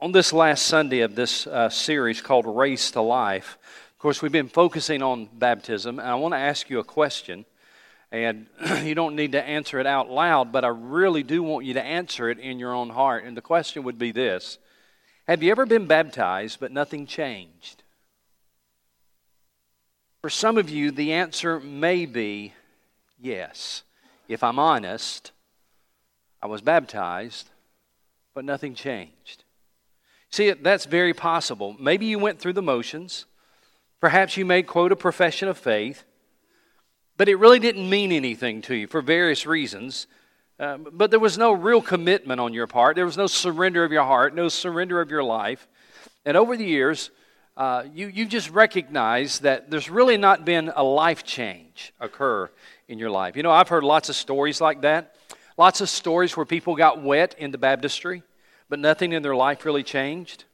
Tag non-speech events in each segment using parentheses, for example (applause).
on this last Sunday of this uh, series called Raised to Life, of course, we've been focusing on baptism, and I want to ask you a question. And (clears throat) you don't need to answer it out loud, but I really do want you to answer it in your own heart. And the question would be this Have you ever been baptized, but nothing changed? For some of you, the answer may be yes. If I'm honest, I was baptized, but nothing changed. See, that's very possible. Maybe you went through the motions. Perhaps you made, quote a profession of faith, but it really didn't mean anything to you for various reasons. Uh, but there was no real commitment on your part. There was no surrender of your heart, no surrender of your life. And over the years, uh, you, you just recognize that there's really not been a life change occur in your life. You know, I've heard lots of stories like that. Lots of stories where people got wet in the baptistry, but nothing in their life really changed.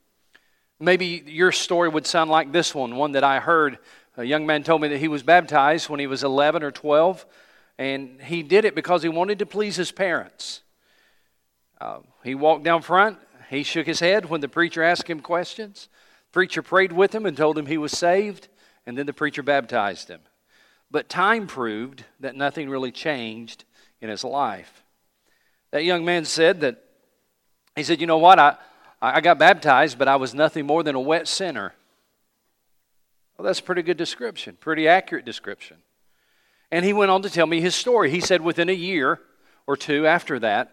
Maybe your story would sound like this one, one that I heard. A young man told me that he was baptized when he was 11 or 12, and he did it because he wanted to please his parents. Uh, he walked down front, he shook his head when the preacher asked him questions. Preacher prayed with him and told him he was saved, and then the preacher baptized him. But time proved that nothing really changed in his life. That young man said that, he said, You know what? I, I got baptized, but I was nothing more than a wet sinner. Well, that's a pretty good description, pretty accurate description. And he went on to tell me his story. He said within a year or two after that,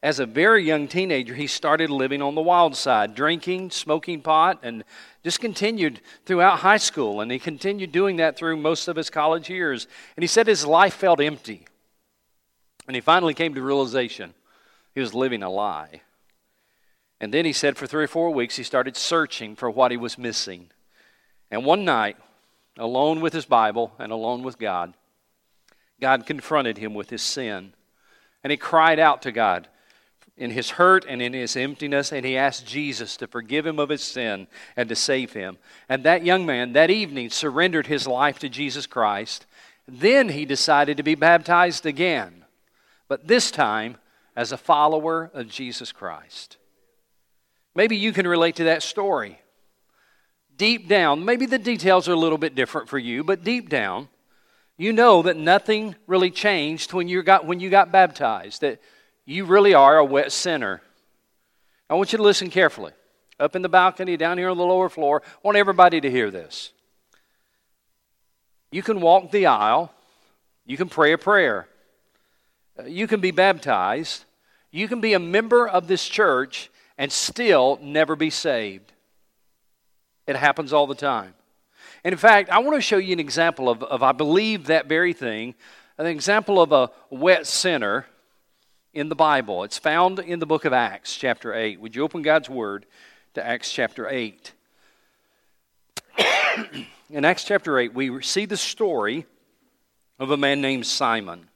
as a very young teenager, he started living on the wild side, drinking, smoking pot, and just continued throughout high school. And he continued doing that through most of his college years. And he said his life felt empty. And he finally came to realization he was living a lie. And then he said for three or four weeks he started searching for what he was missing. And one night, alone with his Bible and alone with God, God confronted him with his sin. And he cried out to God in his hurt and in his emptiness, and he asked Jesus to forgive him of his sin and to save him. And that young man that evening surrendered his life to Jesus Christ. Then he decided to be baptized again but this time as a follower of Jesus Christ. Maybe you can relate to that story. Deep down, maybe the details are a little bit different for you, but deep down, you know that nothing really changed when you got, when you got baptized, that you really are a wet sinner. I want you to listen carefully. Up in the balcony, down here on the lower floor, I want everybody to hear this. You can walk the aisle, you can pray a prayer, uh, you can be baptized, you can be a member of this church, and still never be saved. It happens all the time. And in fact, I want to show you an example of, of I believe that very thing, an example of a wet sinner in the Bible. It's found in the book of Acts, chapter 8. Would you open God's Word to Acts chapter 8? (coughs) in Acts chapter 8, we see the story of a man named Simon.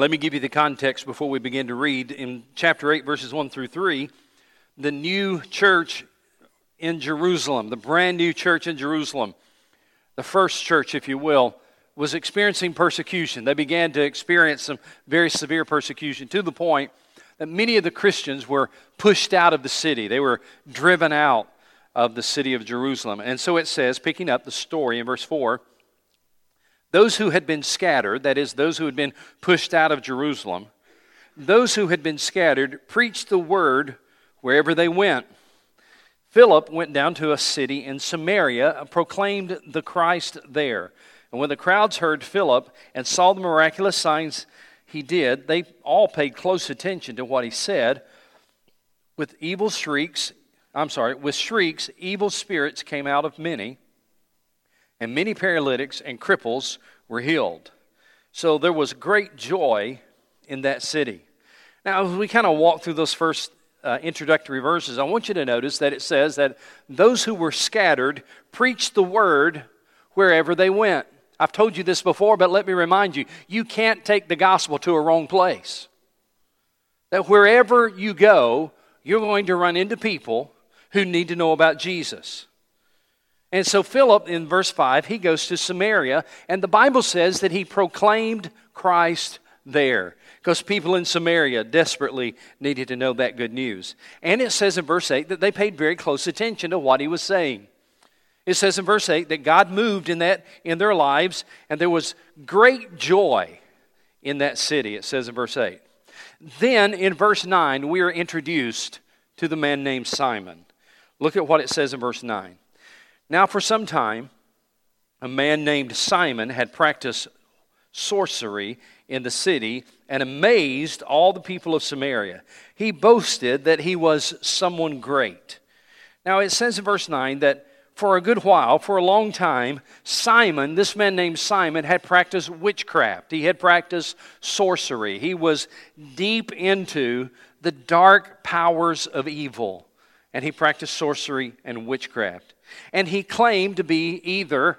Let me give you the context before we begin to read. In chapter 8, verses 1 through 3, the new church in Jerusalem, the brand new church in Jerusalem, the first church, if you will, was experiencing persecution. They began to experience some very severe persecution to the point that many of the Christians were pushed out of the city. They were driven out of the city of Jerusalem. And so it says, picking up the story in verse 4 those who had been scattered, that is, those who had been pushed out of Jerusalem, those who had been scattered preached the word wherever they went. Philip went down to a city in Samaria and proclaimed the Christ there. And when the crowds heard Philip and saw the miraculous signs he did, they all paid close attention to what he said. With evil shrieks, I'm sorry, with shrieks, evil spirits came out of many and many paralytics and cripples were healed. So there was great joy in that city. Now, as we kind of walk through those first uh, introductory verses, I want you to notice that it says that those who were scattered preached the word wherever they went. I've told you this before, but let me remind you you can't take the gospel to a wrong place. That wherever you go, you're going to run into people who need to know about Jesus. And so Philip, in verse 5, he goes to Samaria, and the Bible says that he proclaimed Christ there because people in Samaria desperately needed to know that good news. And it says in verse 8 that they paid very close attention to what he was saying. It says in verse 8 that God moved in that in their lives and there was great joy in that city. It says in verse 8. Then in verse 9 we are introduced to the man named Simon. Look at what it says in verse 9. Now for some time a man named Simon had practiced sorcery in the city and amazed all the people of Samaria. He boasted that he was someone great. Now it says in verse 9 that for a good while, for a long time, Simon, this man named Simon, had practiced witchcraft. He had practiced sorcery. He was deep into the dark powers of evil. And he practiced sorcery and witchcraft. And he claimed to be either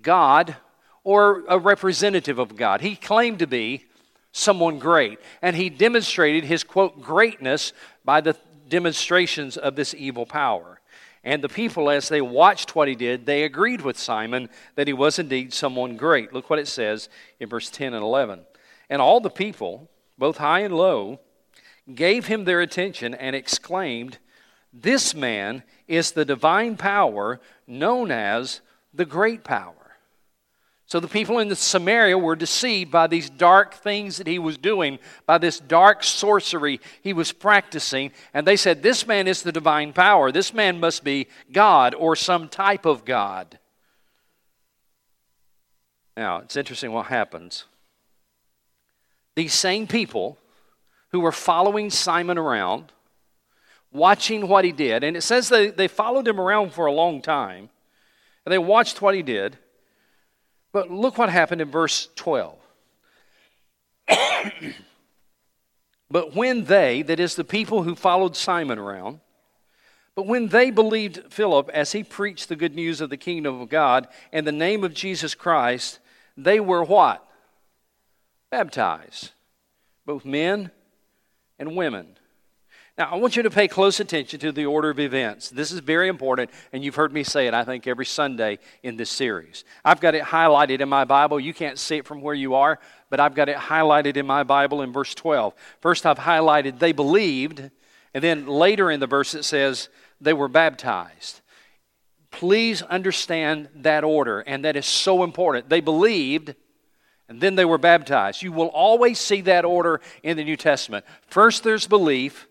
God or a representative of God. He claimed to be someone great. And he demonstrated his, quote, greatness by the demonstrations of this evil power. And the people, as they watched what he did, they agreed with Simon that he was indeed someone great. Look what it says in verse 10 and 11. And all the people, both high and low, gave him their attention and exclaimed, This man is the divine power known as the great power. So the people in the Samaria were deceived by these dark things that he was doing, by this dark sorcery he was practicing, and they said, This man is the divine power. This man must be God or some type of God. Now, it's interesting what happens. These same people who were following Simon around, watching what he did, and it says they, they followed him around for a long time, and they watched what he did. But look what happened in verse 12. (coughs) but when they, that is the people who followed Simon around, but when they believed Philip as he preached the good news of the kingdom of God and the name of Jesus Christ, they were what? Baptized. Both men and women. Now, I want you to pay close attention to the order of events. This is very important, and you've heard me say it, I think, every Sunday in this series. I've got it highlighted in my Bible. You can't see it from where you are, but I've got it highlighted in my Bible in verse 12. First, I've highlighted they believed, and then later in the verse it says they were baptized. Please understand that order, and that is so important. They believed, and then they were baptized. You will always see that order in the New Testament. First, there's belief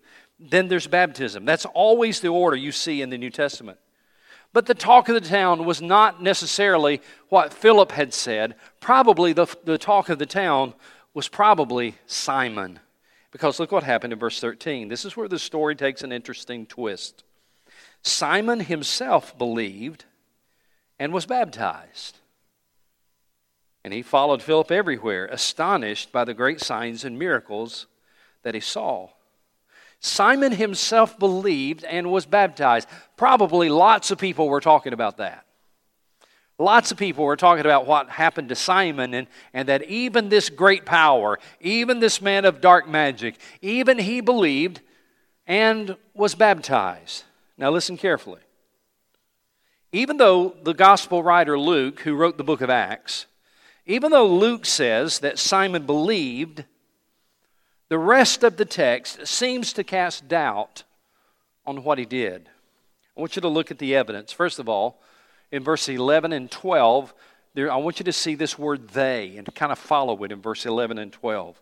then there's baptism. That's always the order you see in the New Testament. But the talk of the town was not necessarily what Philip had said. Probably the, the talk of the town was probably Simon. Because look what happened in verse 13. This is where the story takes an interesting twist. Simon himself believed and was baptized. And he followed Philip everywhere, astonished by the great signs and miracles that he saw. Simon himself believed and was baptized. Probably lots of people were talking about that. Lots of people were talking about what happened to Simon and, and that even this great power, even this man of dark magic, even he believed and was baptized. Now listen carefully. Even though the gospel writer Luke, who wrote the book of Acts, even though Luke says that Simon believed the rest of the text seems to cast doubt on what he did. I want you to look at the evidence. First of all, in verse 11 and 12, there, I want you to see this word they and kind of follow it in verse 11 and 12.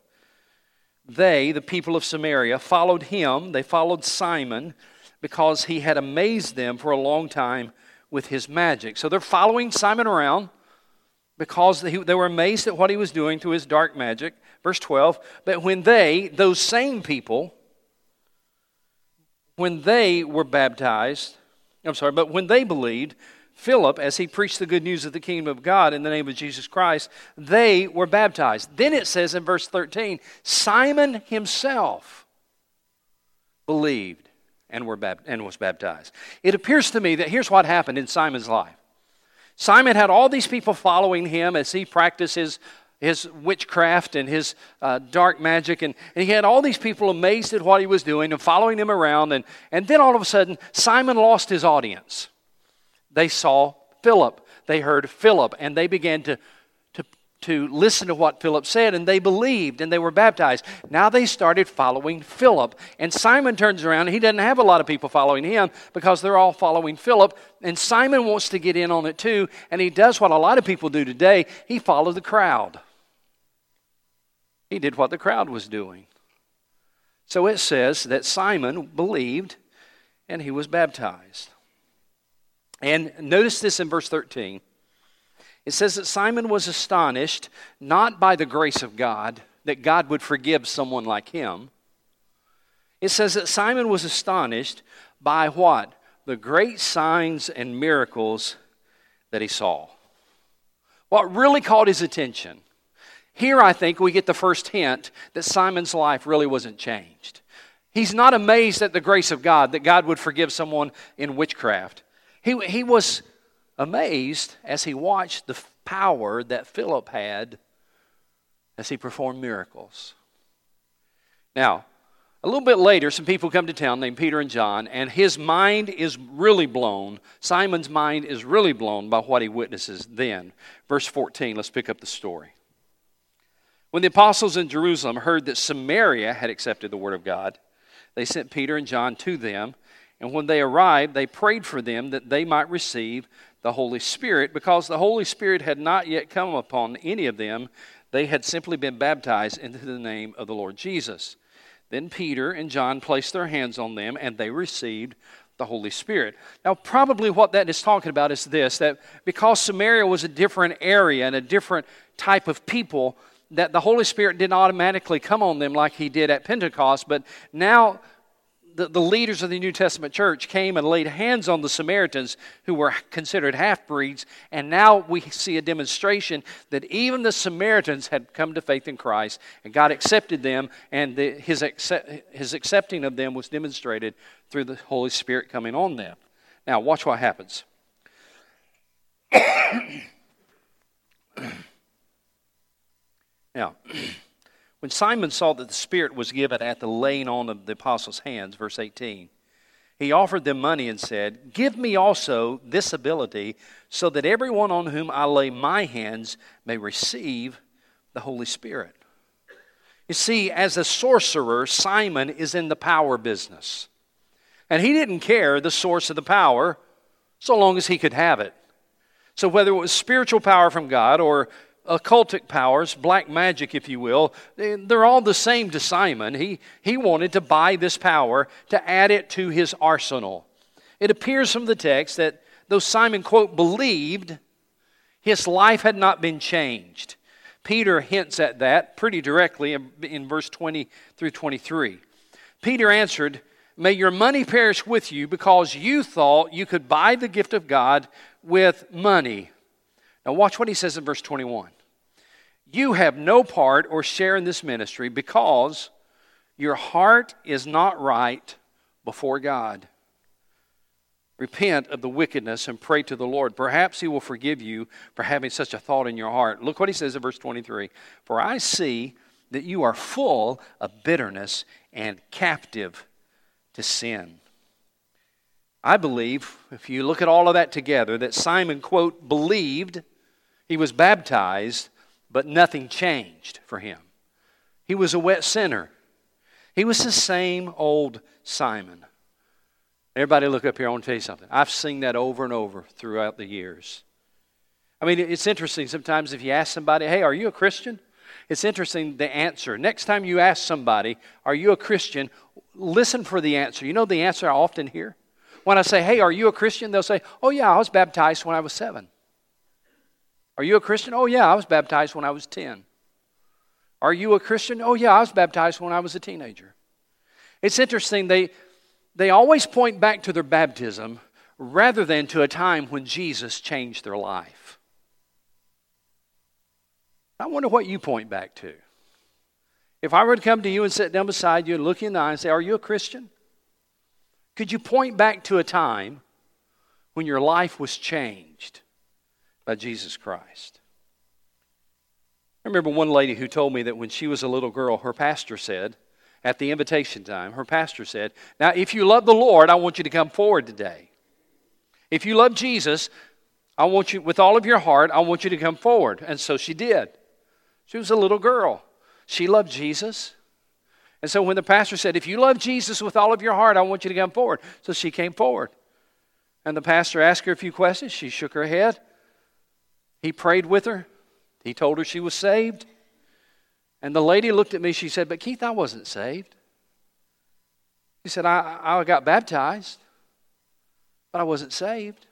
They, the people of Samaria, followed him, they followed Simon because he had amazed them for a long time with his magic. So they're following Simon around because they, were amazed at what he was doing through his dark magic. Verse 12, but when they, those same people, when they were baptized, I'm sorry, but when they believed, Philip, as he preached the good news of the kingdom of God in the name of Jesus Christ, they were baptized. Then it says in verse 13, Simon himself believed and, were and was baptized. It appears to me that here's what happened in Simon's life. Simon had all these people following him as he practiced his his witchcraft and his uh, dark magic. And, and he had all these people amazed at what he was doing and following him around. And, and then all of a sudden, Simon lost his audience. They saw Philip, they heard Philip, and they began to, to to listen to what Philip said, and they believed and they were baptized. Now they started following Philip. And Simon turns around, he doesn't have a lot of people following him because they're all following Philip. And Simon wants to get in on it too, and he does what a lot of people do today he followed the crowd. He did what the crowd was doing. So it says that Simon believed and he was baptized. And notice this in verse 13. It says that Simon was astonished not by the grace of God, that God would forgive someone like him. It says that Simon was astonished by what? The great signs and miracles that he saw. What really caught his attention? Here, I think, we get the first hint that Simon's life really wasn't changed. He's not amazed at the grace of God, that God would forgive someone in witchcraft. He, he was amazed as he watched the power that Philip had as he performed miracles. Now, a little bit later, some people come to town named Peter and John, and his mind is really blown. Simon's mind is really blown by what he witnesses then. Verse 14, let's pick up the story. When the apostles in Jerusalem heard that Samaria had accepted the word of God, they sent Peter and John to them. And when they arrived, they prayed for them that they might receive the Holy Spirit, because the Holy Spirit had not yet come upon any of them. They had simply been baptized into the name of the Lord Jesus. Then Peter and John placed their hands on them, and they received the Holy Spirit. Now, probably what that is talking about is this that because Samaria was a different area and a different type of people, that the Holy Spirit didn't automatically come on them like He did at Pentecost, but now the, the leaders of the New Testament church came and laid hands on the Samaritans who were considered half breeds, and now we see a demonstration that even the Samaritans had come to faith in Christ, and God accepted them, and the, his, accept, his accepting of them was demonstrated through the Holy Spirit coming on them. Now, watch what happens. (coughs) now, when Simon saw that the Spirit was given at the laying on of the apostles' hands, verse 18, he offered them money and said, Give me also this ability, so that everyone on whom I lay my hands may receive the Holy Spirit. You see, as a sorcerer, Simon is in the power business. And he didn't care the source of the power so long as he could have it. So, whether it was spiritual power from God or occultic powers, black magic, if you will, eh, they're all the same to Simon. He, he wanted to buy this power to add it to his arsenal. It appears from the text that though Simon, quote, believed, his life had not been changed. Peter hints at that pretty directly in, in verse 20 through 23. Peter answered, May your money perish with you because you thought you could buy the gift of God with money. Now, watch what he says in verse 21 you have no part or share in this ministry because your heart is not right before God. Repent of the wickedness and pray to the Lord. Perhaps He will forgive you for having such a thought in your heart. Look what He says in verse 23 For I see that you are full of bitterness and captive to sin. I believe, if you look at all of that together, that Simon, quote, believed, he was baptized, but nothing changed for him. He was a wet sinner. He was the same old Simon. Everybody, look up here. I want to tell you something. I've seen that over and over throughout the years. I mean, it's interesting sometimes if you ask somebody, hey, are you a Christian? It's interesting the answer. Next time you ask somebody, are you a Christian? Listen for the answer. You know the answer I often hear? When I say, hey, are you a Christian? They'll say, oh, yeah, I was baptized when I was seven. Are you a Christian? Oh, yeah, I was baptized when I was 10. Are you a Christian? Oh, yeah, I was baptized when I was a teenager. It's interesting, they, they always point back to their baptism rather than to a time when Jesus changed their life. I wonder what you point back to. If I were to come to you and sit down beside you and look you in the eye and say, Are you a Christian? Could you point back to a time when your life was changed? By Jesus Christ. I remember one lady who told me that when she was a little girl, her pastor said, at the invitation time, her pastor said, Now, if you love the Lord, I want you to come forward today. If you love Jesus, I want you, with all of your heart, I want you to come forward. And so she did. She was a little girl. She loved Jesus. And so when the pastor said, If you love Jesus with all of your heart, I want you to come forward. So she came forward. And the pastor asked her a few questions. She shook her head. He prayed with her. He told her she was saved. And the lady looked at me. She said, But Keith, I wasn't saved. He said, I, I got baptized, but I wasn't saved.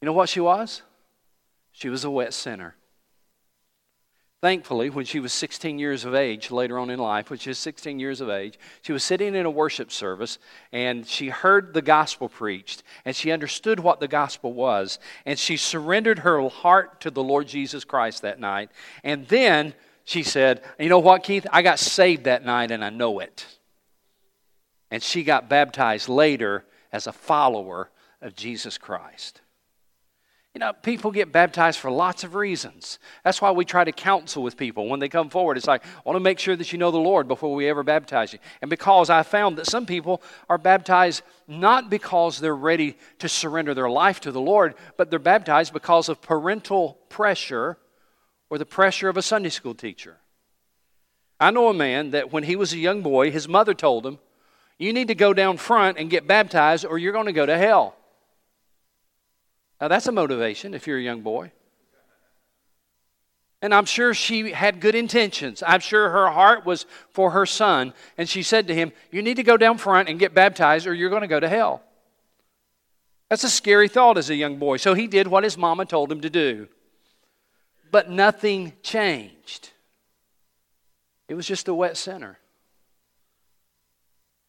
You know what she was? She was a wet sinner. Thankfully, when she was 16 years of age, later on in life, when she was 16 years of age, she was sitting in a worship service and she heard the gospel preached and she understood what the gospel was and she surrendered her heart to the Lord Jesus Christ that night. And then she said, You know what, Keith? I got saved that night and I know it. And she got baptized later as a follower of Jesus Christ. You know, people get baptized for lots of reasons. That's why we try to counsel with people when they come forward. It's like, I want to make sure that you know the Lord before we ever baptize you. And because I found that some people are baptized not because they're ready to surrender their life to the Lord, but they're baptized because of parental pressure or the pressure of a Sunday school teacher. I know a man that when he was a young boy, his mother told him, You need to go down front and get baptized or you're going to go to hell. Now, that's a motivation if you're a young boy. And I'm sure she had good intentions. I'm sure her heart was for her son. And she said to him, You need to go down front and get baptized, or you're going to go to hell. That's a scary thought as a young boy. So he did what his mama told him to do. But nothing changed. It was just a wet sinner.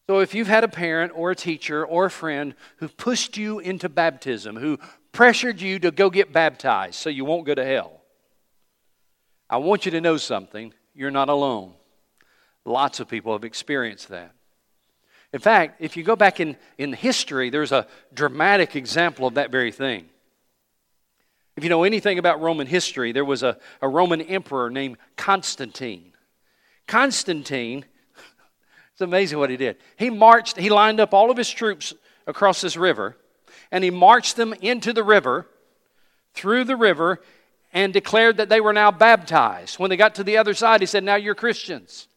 So if you've had a parent or a teacher or a friend who pushed you into baptism, who pressured you to go get baptized so you won't go to hell. I want you to know something. You're not alone. Lots of people have experienced that. In fact, if you go back in, in history, there's a dramatic example of that very thing. If you know anything about Roman history, there was a, a Roman emperor named Constantine. Constantine, (laughs) it's amazing what he did. He marched, he lined up all of his troops across this river, and he marched them into the river, through the river, and declared that they were now baptized. When they got to the other side, he said, Now you're Christians.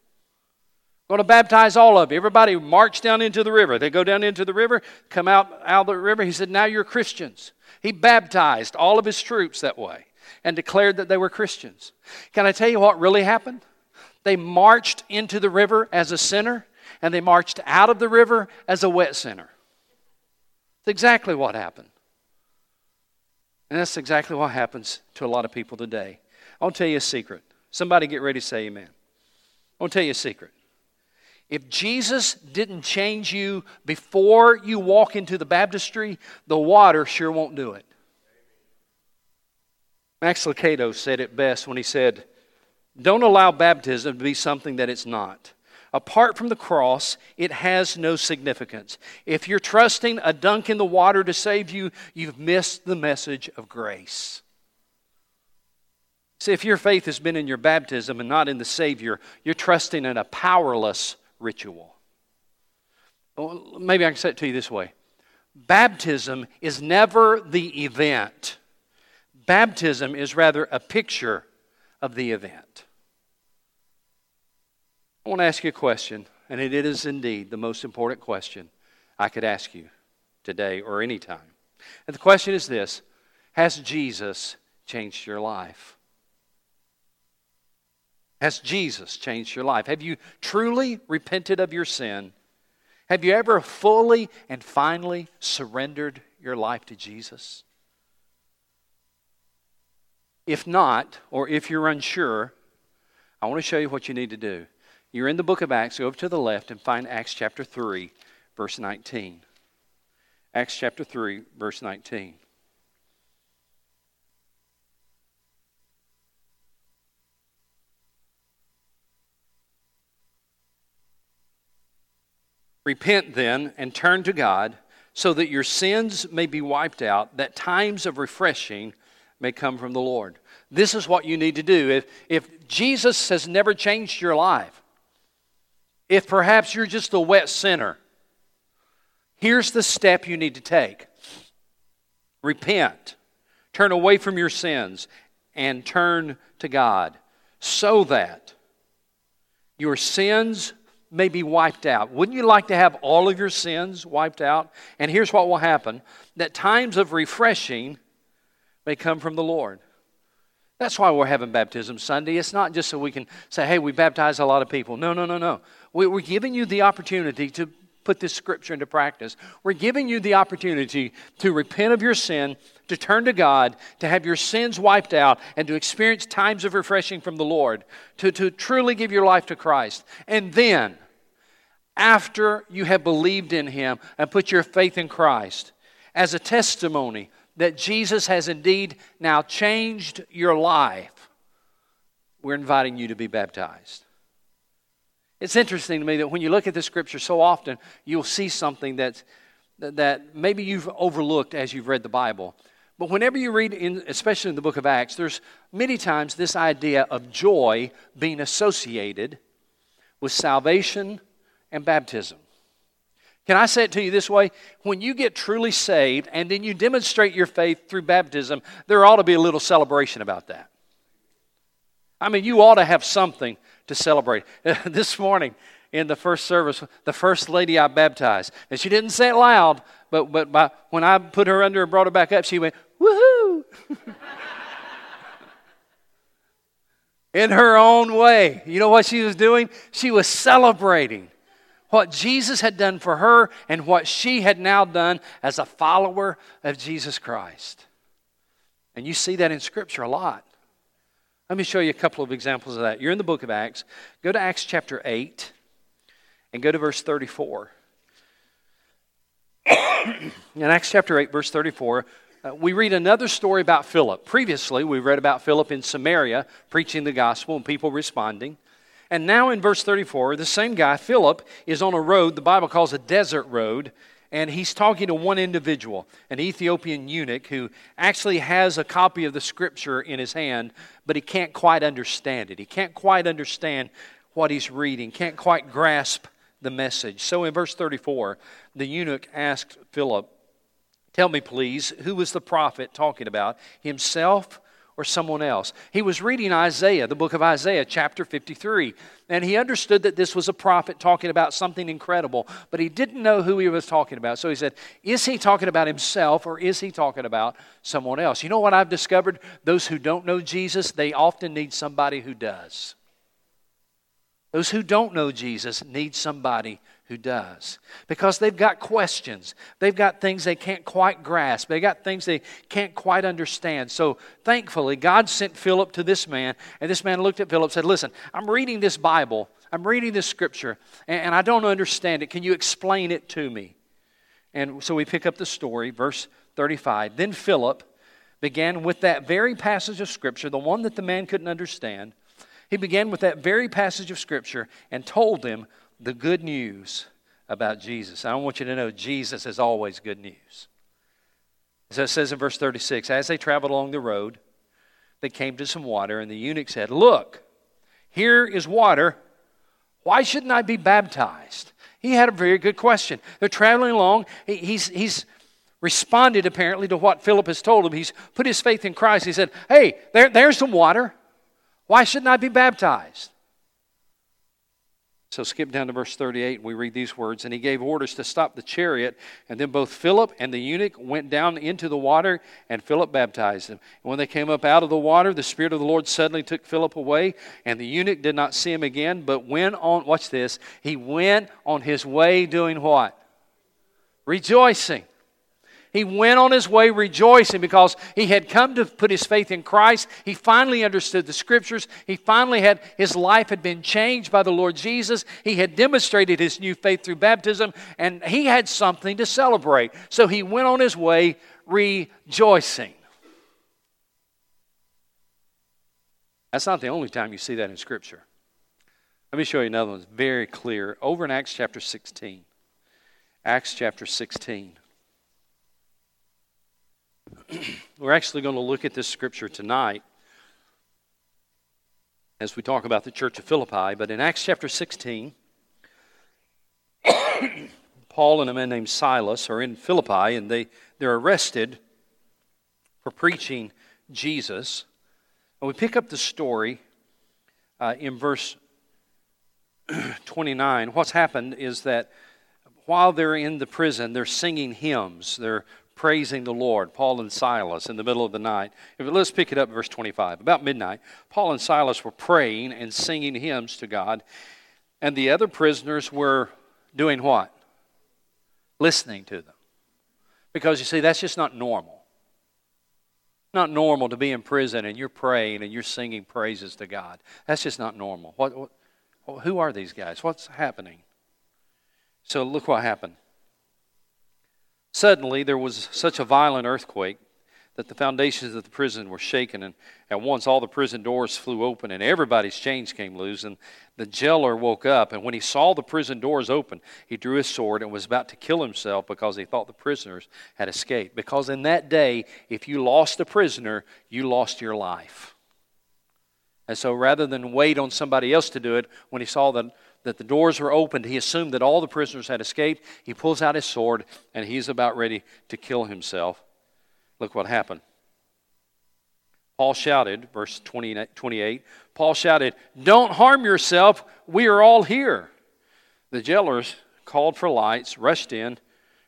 I'm going to baptize all of you. Everybody march down into the river. They go down into the river, come out, out of the river. He said, Now you're Christians. He baptized all of his troops that way and declared that they were Christians. Can I tell you what really happened? They marched into the river as a sinner, and they marched out of the river as a wet sinner. Exactly what happened. And that's exactly what happens to a lot of people today. I'll tell you a secret. Somebody get ready to say amen. I'll tell you a secret. If Jesus didn't change you before you walk into the baptistry, the water sure won't do it. Max Lucado said it best when he said, Don't allow baptism to be something that it's not. Apart from the cross, it has no significance. If you're trusting a dunk in the water to save you, you've missed the message of grace. See, if your faith has been in your baptism and not in the Savior, you're trusting in a powerless ritual. Well, maybe I can say it to you this way Baptism is never the event, baptism is rather a picture of the event. I want to ask you a question, and it is indeed the most important question I could ask you today or any time. And the question is this Has Jesus changed your life? Has Jesus changed your life? Have you truly repented of your sin? Have you ever fully and finally surrendered your life to Jesus? If not, or if you're unsure, I want to show you what you need to do. You're in the book of Acts. Go over to the left and find Acts chapter 3, verse 19. Acts chapter 3, verse 19. Repent then and turn to God so that your sins may be wiped out, that times of refreshing may come from the Lord. This is what you need to do. If, if Jesus has never changed your life, if perhaps you're just a wet sinner, here's the step you need to take repent, turn away from your sins, and turn to God. so that your sins may be wiped out. Wouldn't you like to have all of your sins wiped out? And here's what will happen that times of refreshing may come from the Lord. That's why we're having baptism Sunday. It's not just so we can say, hey, we baptize a lot of people. No, no, no, no. We're giving you the opportunity to put this scripture into practice. We're giving you the opportunity to repent of your sin, to turn to God, to have your sins wiped out, and to experience times of refreshing from the Lord, to, to truly give your life to Christ. And then, after you have believed in Him and put your faith in Christ, as a testimony that Jesus has indeed now changed your life, we're inviting you to be baptized. It's interesting to me that when you look at the scripture so often, you'll see something that's, that maybe you've overlooked as you've read the Bible. But whenever you read, in, especially in the book of Acts, there's many times this idea of joy being associated with salvation and baptism. Can I say it to you this way? When you get truly saved and then you demonstrate your faith through baptism, there ought to be a little celebration about that. I mean, you ought to have something to celebrate. (laughs) this morning in the first service, the first lady I baptized, and she didn't say it loud, but, but by, when I put her under and brought her back up, she went, woohoo! (laughs) in her own way. You know what she was doing? She was celebrating what Jesus had done for her and what she had now done as a follower of Jesus Christ. And you see that in Scripture a lot. Let me show you a couple of examples of that. You're in the book of Acts. Go to Acts chapter 8 and go to verse 34. (coughs) in Acts chapter 8, verse 34, uh, we read another story about Philip. Previously, we read about Philip in Samaria preaching the gospel and people responding. And now in verse 34, the same guy, Philip, is on a road the Bible calls a desert road, and he's talking to one individual, an Ethiopian eunuch who actually has a copy of the scripture in his hand, but he can't quite understand it. He can't quite understand what he's reading, can't quite grasp the message. So in verse 34, the eunuch asked Philip, Tell me, please, who was the prophet talking about, himself or someone else. He was reading Isaiah, the book of Isaiah, chapter 53, and he understood that this was a prophet talking about something incredible, but he didn't know who he was talking about. So he said, Is he talking about himself or is he talking about someone else? You know what I've discovered? Those who don't know Jesus, they often need somebody who does. Those who don't know Jesus need somebody who does. Because they've got questions. They've got things they can't quite grasp. They've got things they can't quite understand. So thankfully, God sent Philip to this man, and this man looked at Philip and said, Listen, I'm reading this Bible, I'm reading this scripture, and I don't understand it. Can you explain it to me? And so we pick up the story, verse 35. Then Philip began with that very passage of scripture, the one that the man couldn't understand. He began with that very passage of scripture and told him the good news about Jesus. I want you to know Jesus is always good news. So it says in verse 36 As they traveled along the road, they came to some water, and the eunuch said, Look, here is water. Why shouldn't I be baptized? He had a very good question. They're traveling along. He's, he's responded apparently to what Philip has told him. He's put his faith in Christ. He said, Hey, there, there's some water. Why shouldn't I be baptized? So skip down to verse 38, we read these words. And he gave orders to stop the chariot, and then both Philip and the eunuch went down into the water, and Philip baptized them. And when they came up out of the water, the Spirit of the Lord suddenly took Philip away, and the eunuch did not see him again, but went on, watch this, he went on his way doing what? Rejoicing. He went on his way rejoicing because he had come to put his faith in Christ. He finally understood the scriptures. He finally had his life had been changed by the Lord Jesus. He had demonstrated his new faith through baptism and he had something to celebrate. So he went on his way rejoicing. That's not the only time you see that in scripture. Let me show you another one. It's very clear. Over in Acts chapter 16. Acts chapter 16. (clears throat) We're actually going to look at this scripture tonight as we talk about the church of Philippi. But in Acts chapter 16, (coughs) Paul and a man named Silas are in Philippi and they, they're arrested for preaching Jesus. And we pick up the story uh, in verse (coughs) 29, what's happened is that while they're in the prison, they're singing hymns. They're praising the Lord, Paul and Silas, in the middle of the night. Let's pick it up, verse 25. About midnight, Paul and Silas were praying and singing hymns to God, and the other prisoners were doing what? Listening to them. Because you see, that's just not normal. Not normal to be in prison and you're praying and you're singing praises to God. That's just not normal. What, what, who are these guys? What's happening? So look what happened. Suddenly, there was such a violent earthquake that the foundations of the prison were shaken, and at once all the prison doors flew open, and everybody's chains came loose. And the jailer woke up, and when he saw the prison doors open, he drew his sword and was about to kill himself because he thought the prisoners had escaped. Because in that day, if you lost a prisoner, you lost your life. And so rather than wait on somebody else to do it, when he saw that that the doors were opened, he assumed that all the prisoners had escaped. He pulls out his sword and he's about ready to kill himself. Look what happened. Paul shouted, verse 20, 28, Paul shouted, Don't harm yourself, we are all here. The jailers called for lights, rushed in,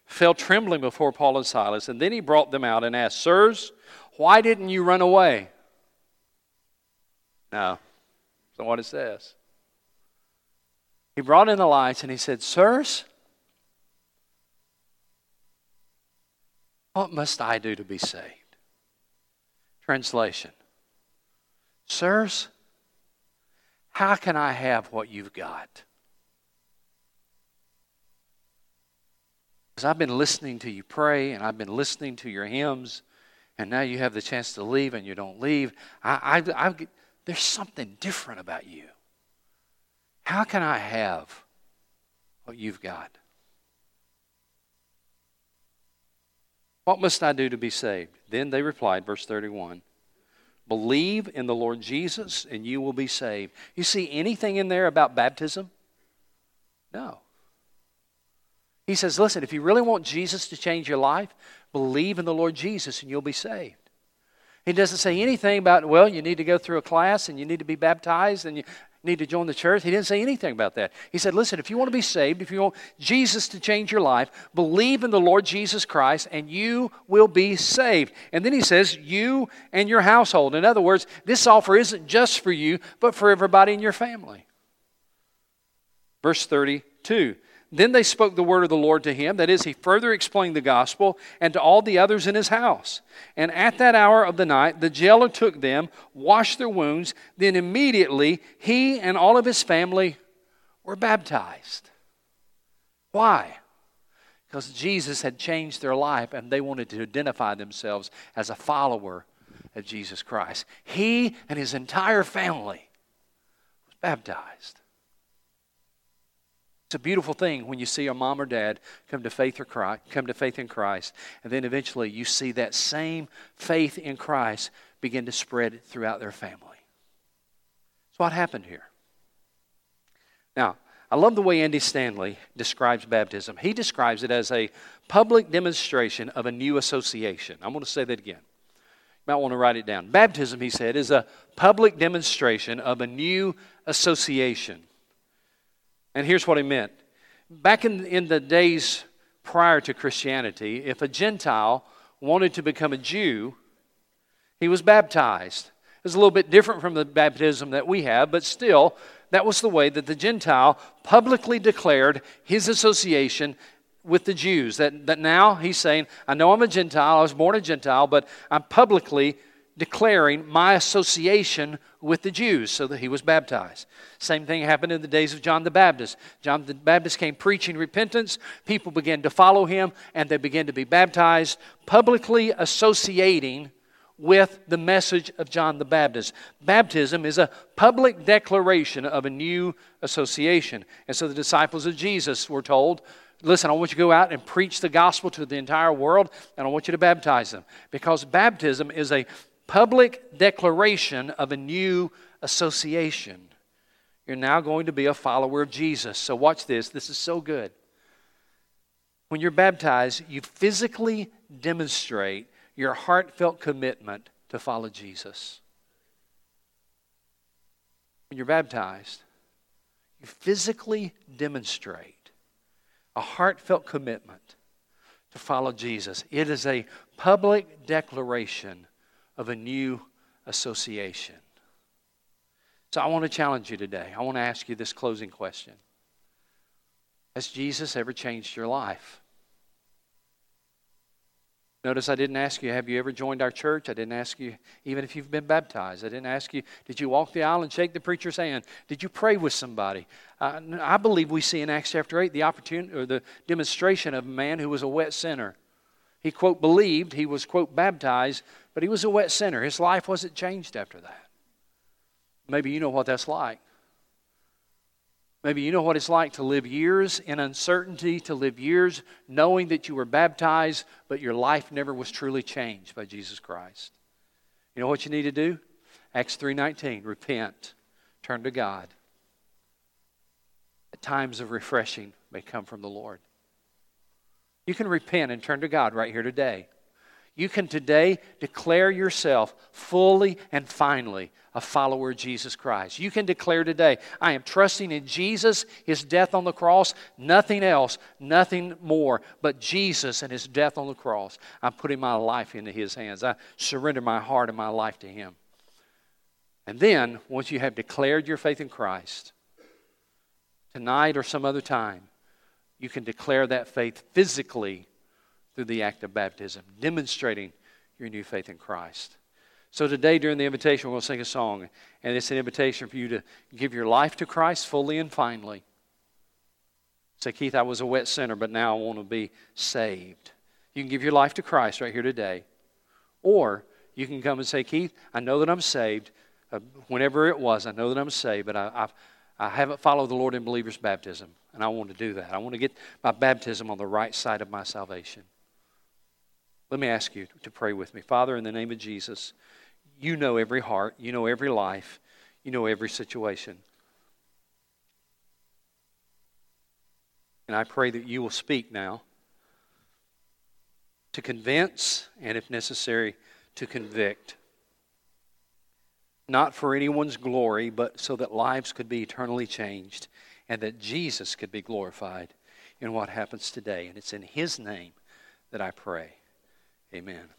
fell trembling before Paul and Silas, and then he brought them out and asked, Sirs, why didn't you run away? Now, not what it says. He brought in the lights and he said, Sirs, what must I do to be saved? Translation Sirs, how can I have what you've got? Because I've been listening to you pray and I've been listening to your hymns, and now you have the chance to leave and you don't leave. I, I, I, there's something different about you. How can I have what you've got? What must I do to be saved? Then they replied, verse 31 Believe in the Lord Jesus and you will be saved. You see anything in there about baptism? No. He says, listen, if you really want Jesus to change your life, believe in the Lord Jesus and you'll be saved. He doesn't say anything about, well, you need to go through a class and you need to be baptized and you, need to join the church. He didn't say anything about that. He said, listen, if you want to be saved, if you want Jesus to change your life, believe in the Lord Jesus Christ and you will be saved. And then he says, you and your household. In other words, this offer isn't just for you, but for everybody in your family. Verse 32 then they spoke the word of the Lord to him. That is, he further explained the gospel and to all the others in his house. And at that hour of the night, the jailer took them, washed their wounds. Then immediately, he and all of his family were baptized. Why? Because Jesus had changed their life and they wanted to identify themselves as a follower of Jesus Christ. He and his entire family was baptized. It's a beautiful thing when you see a mom or dad come to faith or Christ, come to faith in Christ, and then eventually you see that same faith in Christ begin to spread throughout their family. That's what happened here. Now, I love the way Andy Stanley describes baptism. He describes it as a public demonstration of a new association. I'm going to say that again. You might want to write it down. Baptism, he said, is a public demonstration of a new association. And here's what he meant. Back in, in the days prior to Christianity, if a Gentile wanted to become a Jew, he was baptized. It was a little bit different from the baptism that we have, but still, that was the way that the Gentile publicly declared his association with the Jews. That, that now he's saying, I know I'm a Gentile, I was born a Gentile, but I'm publicly declaring my association with the Jews so that he was baptized. Same thing happened in the days of John the Baptist. John the Baptist came preaching repentance, people began to follow him, and they began to be baptized, publicly associating with the message of John the Baptist. Baptism is a public declaration of a new association. And so the disciples of Jesus were told, Listen, I want you to go out and preach the gospel to the entire world, and I want you to baptize them. Because baptism is a public declaration of a new association. You're now going to be a follower of Jesus. So, watch this. This is so good. When you're baptized, you physically demonstrate your heartfelt commitment to follow Jesus. when you're baptized, you physically demonstrate a heartfelt commitment to follow Jesus. It is a public declaration of a new association. So I want to challenge you today. I want to ask you this closing question Has Jesus ever changed your life? Notice I didn't ask you, have you ever joined our church? I didn't ask you, even if you've been baptized. I didn't ask you, did you walk the aisle and shake the preacher's hand? Did you pray with somebody? Uh, I believe we see in Acts chapter 8 the opportunity or the demonstration of a man who was a wet sinner. He, quote, believed, he was, quote, baptized, but he was a wet sinner. His life wasn't changed after that. Maybe you know what that's like. Maybe you know what it's like to live years in uncertainty, to live years knowing that you were baptized, but your life never was truly changed by Jesus Christ. You know what you need to do? Acts 3:19, repent, turn to God. Times of refreshing may come from the Lord. You can repent and turn to God right here today. You can today declare yourself fully and finally a follower of Jesus Christ. You can declare today, I am trusting in Jesus, His death on the cross, nothing else, nothing more but Jesus and His death on the cross. I'm putting my life into His hands. I surrender my heart and my life to Him. And then, once you have declared your faith in Christ, tonight or some other time, you can declare that faith physically through the act of baptism, demonstrating your new faith in Christ. So today, during the invitation, we'll sing a song, and it's an invitation for you to give your life to Christ fully and finally. Say, Keith, I was a wet sinner, but now I want to be saved. You can give your life to Christ right here today. Or you can come and say, Keith, I know that I'm saved. Uh, whenever it was, I know that I'm saved, but I, I've, I haven't followed the Lord in believer's baptism, and I want to do that. I want to get my baptism on the right side of my salvation. Let me ask you to pray with me. Father, in the name of Jesus, you know every heart, you know every life, you know every situation. And I pray that you will speak now to convince and, if necessary, to convict. Not for anyone's glory, but so that lives could be eternally changed and that Jesus could be glorified in what happens today. And it's in His name that I pray. Amen.